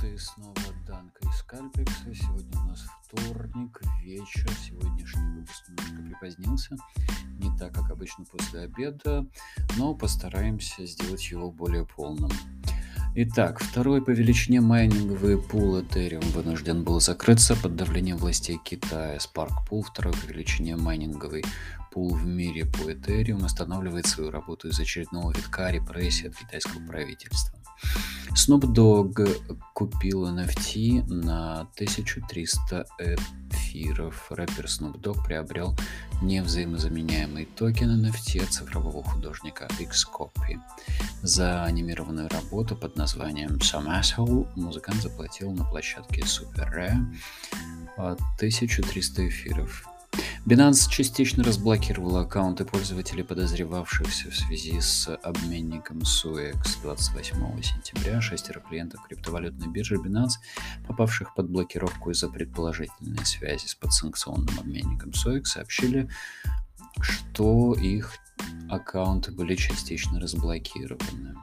привет! Снова Данка из Кальпекса. Сегодня у нас вторник, вечер. Сегодняшний выпуск немножко припозднился. Не так, как обычно после обеда, но постараемся сделать его более полным. Итак, второй по величине майнинговый пул Ethereum вынужден был закрыться под давлением властей Китая. Spark Pool, второй по величине майнинговый пул в мире по Ethereum, останавливает свою работу из очередного витка репрессий от китайского правительства. Snoop Dogg купил NFT на 1300 эфиров. Рэпер Snoop Dogg приобрел невзаимозаменяемый токен NFT от цифрового художника Xcopy. За анимированную работу под названием Some Asshole музыкант заплатил на площадке Super Rare 1300 эфиров. Binance частично разблокировал аккаунты пользователей, подозревавшихся в связи с обменником SUEX 28 сентября. Шестеро клиентов криптовалютной биржи Binance, попавших под блокировку из-за предположительной связи с подсанкционным обменником SUEX, сообщили, что их аккаунты были частично разблокированы.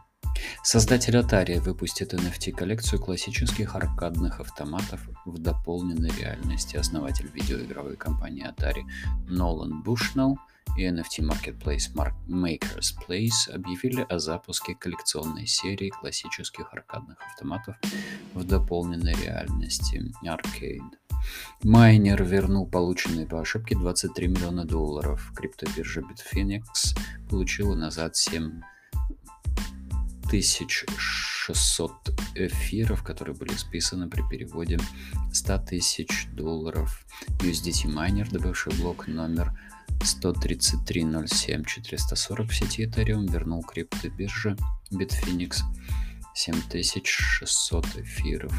Создатель Atari выпустит NFT-коллекцию классических аркадных автоматов в дополненной реальности. Основатель видеоигровой компании Atari Нолан Бушнелл и NFT Marketplace Makers Place объявили о запуске коллекционной серии классических аркадных автоматов в дополненной реальности Arcade. Майнер вернул полученные по ошибке 23 миллиона долларов. Криптобиржа Bitfinex получила назад 7 1600 эфиров, которые были списаны при переводе 100 тысяч долларов. USDT майнер, добывший блок номер 133.07.440 в сети Ethereum, вернул криптобирже Bitfinex 7600 эфиров.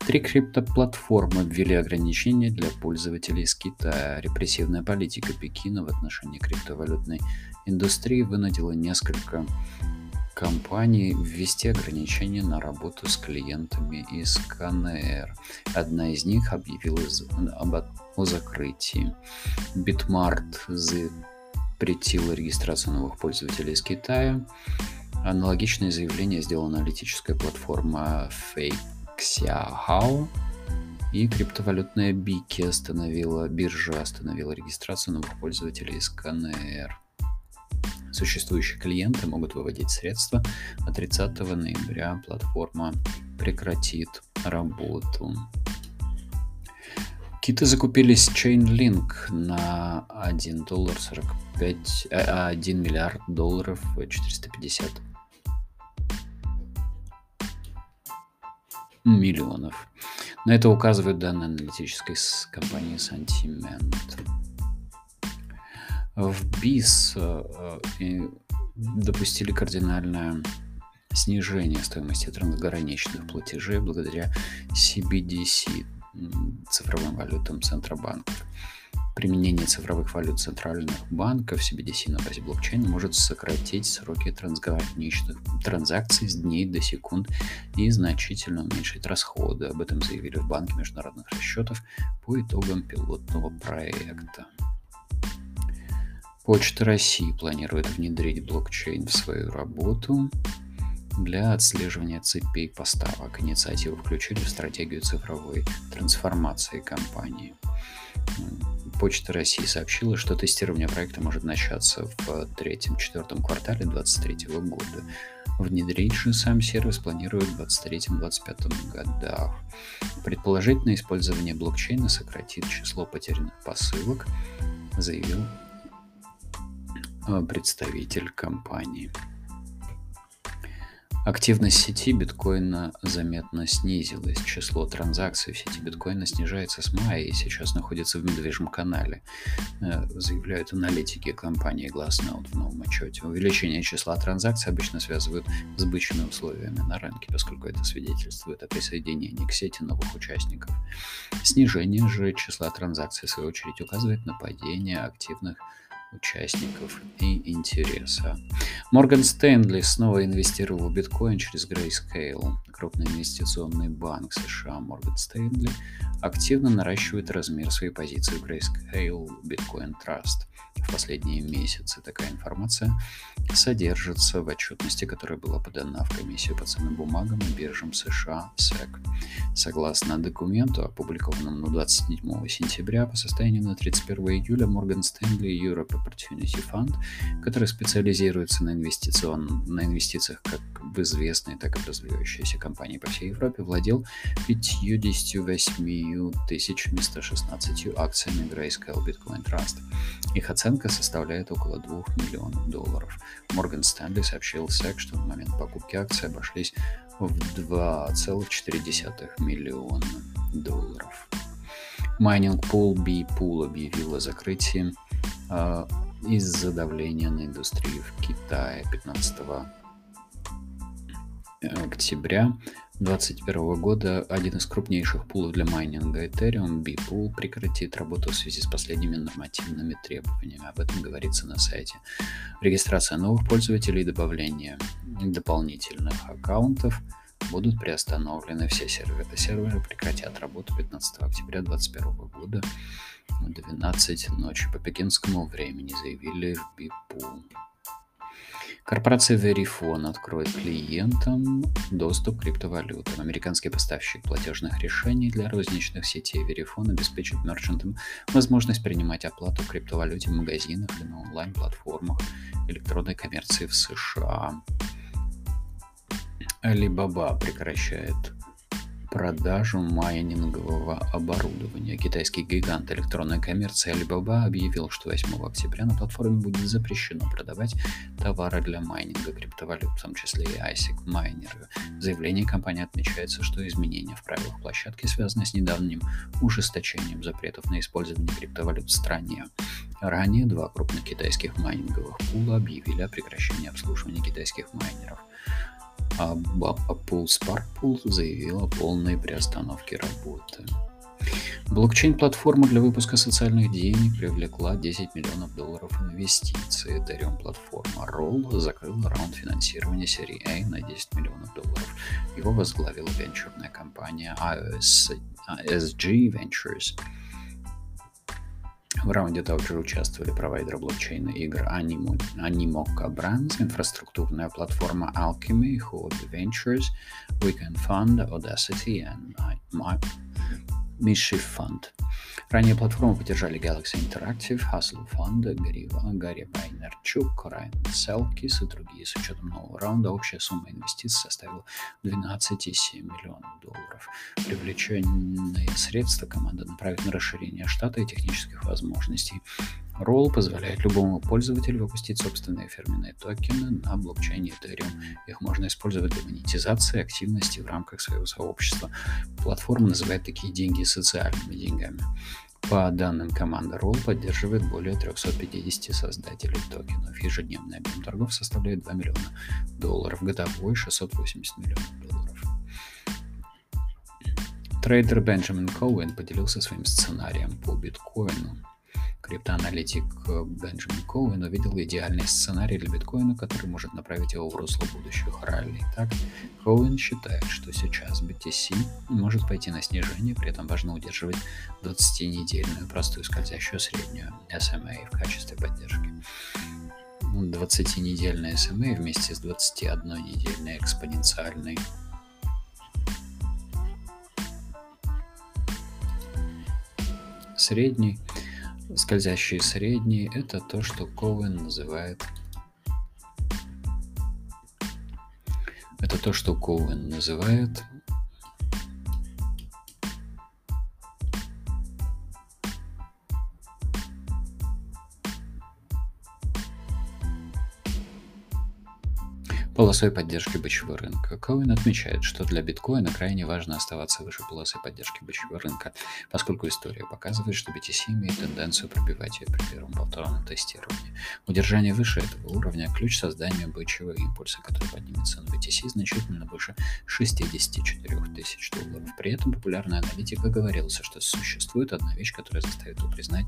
Три криптоплатформы ввели ограничения для пользователей из Китая. Репрессивная политика Пекина в отношении криптовалютной индустрии вынудила несколько компании ввести ограничения на работу с клиентами из КНР. Одна из них объявила о закрытии. Bitmart запретила регистрацию новых пользователей из Китая. Аналогичное заявление сделала аналитическая платформа FakeXiaHao. И криптовалютная Бики остановила, биржа остановила регистрацию новых пользователей из КНР. Существующие клиенты могут выводить средства, а 30 ноября платформа прекратит работу. Киты закупились Chainlink на 1 доллар 45, 1 миллиард долларов 450 миллионов. На это указывают данные аналитической компании Sentiment в БИС э, э, допустили кардинальное снижение стоимости трансграничных платежей благодаря CBDC, цифровым валютам Центробанков. Применение цифровых валют центральных банков CBDC на базе блокчейна может сократить сроки трансграничных транзакций с дней до секунд и значительно уменьшить расходы. Об этом заявили в Банке международных расчетов по итогам пилотного проекта. Почта России планирует внедрить блокчейн в свою работу для отслеживания цепей поставок. Инициативу включили в стратегию цифровой трансформации компании. Почта России сообщила, что тестирование проекта может начаться в третьем-четвертом квартале 2023 года. Внедрить же сам сервис планируют в 2023-2025 годах. Предположительно, использование блокчейна сократит число потерянных посылок, заявил представитель компании. Активность сети биткоина заметно снизилась. Число транзакций в сети биткоина снижается с мая и сейчас находится в медвежьем канале, э, заявляют аналитики компании Glassnode в новом отчете. Увеличение числа транзакций обычно связывают с бычьими условиями на рынке, поскольку это свидетельствует о присоединении к сети новых участников. Снижение же числа транзакций, в свою очередь, указывает на падение активных участников и интереса. Морган Стэнли снова инвестировал в биткоин через Grayscale. Крупный инвестиционный банк США Морган Стэнли активно наращивает размер своей позиции в Grayscale Bitcoin Trust в последние месяцы. Такая информация содержится в отчетности, которая была подана в комиссию по ценным бумагам и биржам США SEC. Согласно документу, опубликованному 27 сентября, по состоянию на 31 июля Morgan Stanley Europe Opportunity Fund, который специализируется на, инвестицион... на инвестициях как в известные, так и в развивающиеся компании по всей Европе, владел 58 116 акциями Grayscale Bitcoin Trust. Их оценка составляет около 2 миллионов долларов. Morgan Stanley сообщил SEC, что в момент покупки акций обошлись в 2,4 миллиона долларов. Майнинг пул BeePool объявил о закрытии э, из-за давления на индустрию в Китае 15 октября 2021 года один из крупнейших пулов для майнинга Ethereum, BeePool, прекратит работу в связи с последними нормативными требованиями. Об этом говорится на сайте. Регистрация новых пользователей и добавление дополнительных аккаунтов будут приостановлены. Все серверы, серверы прекратят работу 15 октября 2021 года в 12 ночи по пекинскому времени, заявили в B-Pool. Корпорация Verifone откроет клиентам доступ к криптовалютам. Американский поставщик платежных решений для розничных сетей Verifone обеспечит мерчантам возможность принимать оплату в криптовалюте в магазинах и на онлайн-платформах электронной коммерции в США. Alibaba прекращает продажу майнингового оборудования. Китайский гигант электронной коммерции Alibaba объявил, что 8 октября на платформе будет запрещено продавать товары для майнинга криптовалют, в том числе и ASIC майнеры. В заявлении компании отмечается, что изменения в правилах площадки связаны с недавним ужесточением запретов на использование криптовалют в стране. Ранее два крупных китайских майнинговых пула объявили о прекращении обслуживания китайских майнеров а Apple Sparkpool заявила о полной приостановке работы. Блокчейн-платформа для выпуска социальных денег привлекла 10 миллионов долларов инвестиций. Ethereum-платформа Roll закрыла раунд финансирования серии A на 10 миллионов долларов. Его возглавила венчурная компания ASG Ventures – в раунде также участвовали провайдеры блокчейна игр Animo, Animoca Brands, инфраструктурная платформа Alchemy, Huobi Ventures, Weekend Fund, Audacity и Mischief Fund. Ранее платформу поддержали Galaxy Interactive, Hustle Fund, Гарри, Гарри Байнерчук, Райан Селкис и другие. С учетом нового раунда общая сумма инвестиций составила 12,7 миллионов долларов. Привлеченные средства команда направит на расширение штата и технических возможностей. Roll позволяет любому пользователю выпустить собственные фирменные токены на блокчейне Ethereum. Их можно использовать для монетизации активности в рамках своего сообщества. Платформа называет такие деньги социальными деньгами. По данным команды Roll поддерживает более 350 создателей токенов. Ежедневный объем торгов составляет 2 миллиона долларов, годовой 680 миллионов долларов. Трейдер Бенджамин Коуэн поделился своим сценарием по биткоину криптоаналитик э, Бенджамин Коуэн увидел идеальный сценарий для биткоина, который может направить его в русло будущих ралли. Так, Коуэн считает, что сейчас BTC может пойти на снижение, при этом важно удерживать 20-недельную простую скользящую среднюю SMA в качестве поддержки. 20-недельная SMA вместе с 21-недельной экспоненциальной средней скользящие средние – это то, что Коуэн называет это то, что Коуэн называет полосой поддержки бычьего рынка. Коин отмечает, что для биткоина крайне важно оставаться выше полосы поддержки бычьего рынка, поскольку история показывает, что BTC имеет тенденцию пробивать ее при первом повторном тестировании. Удержание выше этого уровня – ключ создания бычьего импульса, который поднимет цену BTC значительно выше 64 тысяч долларов. При этом популярная аналитика говорился, что существует одна вещь, которая заставит его признать,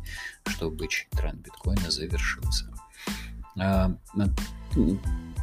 что бычий тренд биткоина завершился.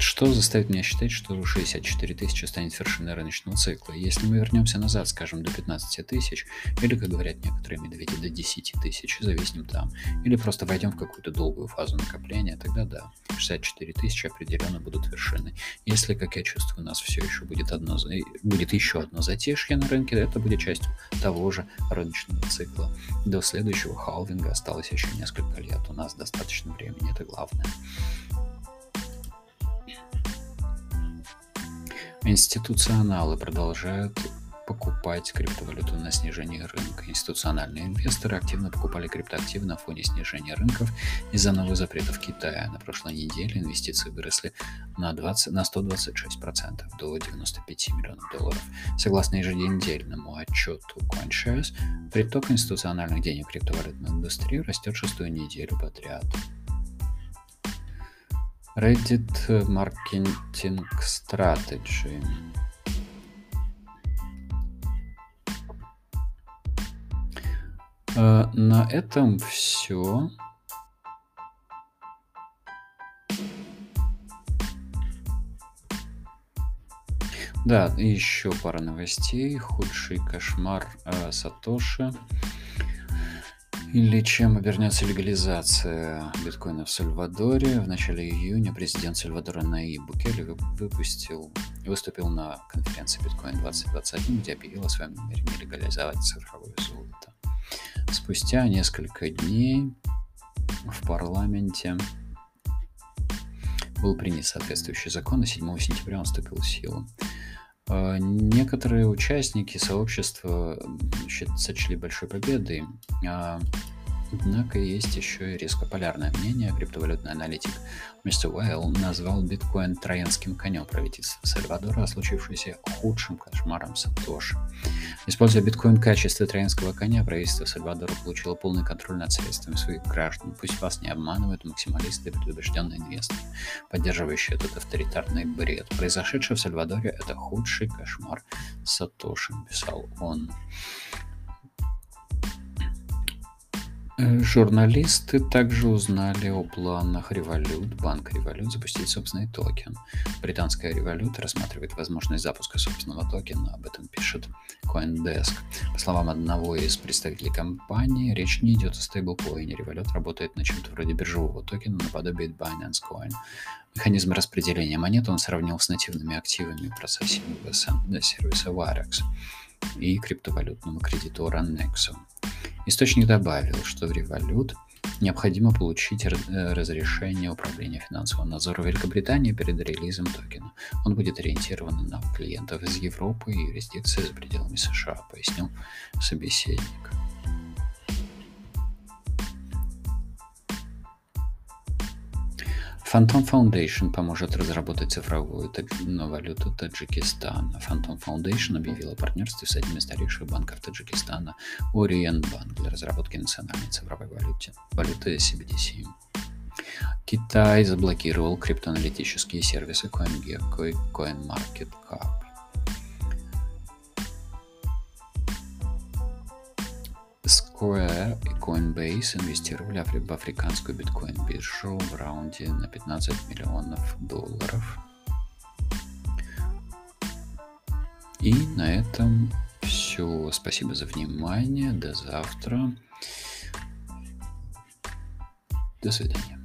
Что заставит меня считать, что 64 тысячи станет вершиной рыночного цикла? Если мы вернемся назад, скажем, до 15 тысяч, или, как говорят некоторые медведи, до 10 тысяч, зависнем там, или просто войдем в какую-то долгую фазу накопления, тогда да, 64 тысячи определенно будут вершиной. Если, как я чувствую, у нас все еще будет, одно, будет еще одно затишье на рынке, это будет частью того же рыночного цикла. До следующего халвинга осталось еще несколько лет, у нас достаточно времени, это главное. Институционалы продолжают покупать криптовалюту на снижении рынка. Институциональные инвесторы активно покупали криптоактивы на фоне снижения рынков из-за новых запретов Китая. На прошлой неделе инвестиции выросли на, 20, на 126% до 95 миллионов долларов. Согласно еженедельному отчету CoinShares, приток институциональных денег в криптовалютную индустрию растет шестую неделю подряд. Reddit Marketing Strategy. Э, на этом все. Да, еще пара новостей. Худший кошмар э, Сатоши. Или чем обернется легализация биткоина в Сальвадоре? В начале июня президент Сальвадора Наиб Букели выпустил, выступил на конференции Биткоин 2021, где объявил о своем намерении легализовать цифровое золото. Спустя несколько дней в парламенте был принят соответствующий закон, и 7 сентября он вступил в силу. А, некоторые участники сообщества сочли большой победой, а Однако есть еще и резко полярное мнение. Криптовалютный аналитик мистер Уэлл назвал биткоин троянским конем правительства Сальвадора, а случившееся худшим кошмаром Сатоши. Используя биткоин в качестве троянского коня, правительство Сальвадора получило полный контроль над средствами своих граждан. Пусть вас не обманывают максималисты и предубежденные инвесторы, поддерживающие этот авторитарный бред. Произошедшее в Сальвадоре – это худший кошмар Сатоши, писал он. Журналисты также узнали о планах Revolut, банк Revolut, запустить собственный токен. Британская Revolut рассматривает возможность запуска собственного токена, об этом пишет CoinDesk. По словам одного из представителей компании, речь не идет о стейблкоине. Revolut работает на чем-то вроде биржевого токена наподобие Binance Coin. Механизм распределения монет он сравнил с нативными активами процессингового сервиса Varex и криптовалютного кредитора Nexo. Источник добавил, что в Revolut необходимо получить э, разрешение Управления финансового надзора Великобритании перед релизом токена. Он будет ориентирован на клиентов из Европы и юрисдикции за пределами США, пояснил собеседник. Phantom Foundation поможет разработать цифровую валюту Таджикистана. Phantom Foundation объявила о партнерстве с одним из старейших банков Таджикистана, Bank, для разработки национальной цифровой валюты, валюты CBDC. Китай заблокировал криптоаналитические сервисы CoinGecko и CoinMarketCap. Square и Coinbase инвестировали в африканскую биткоин-биржу в раунде на 15 миллионов долларов. И на этом все. Спасибо за внимание. До завтра. До свидания.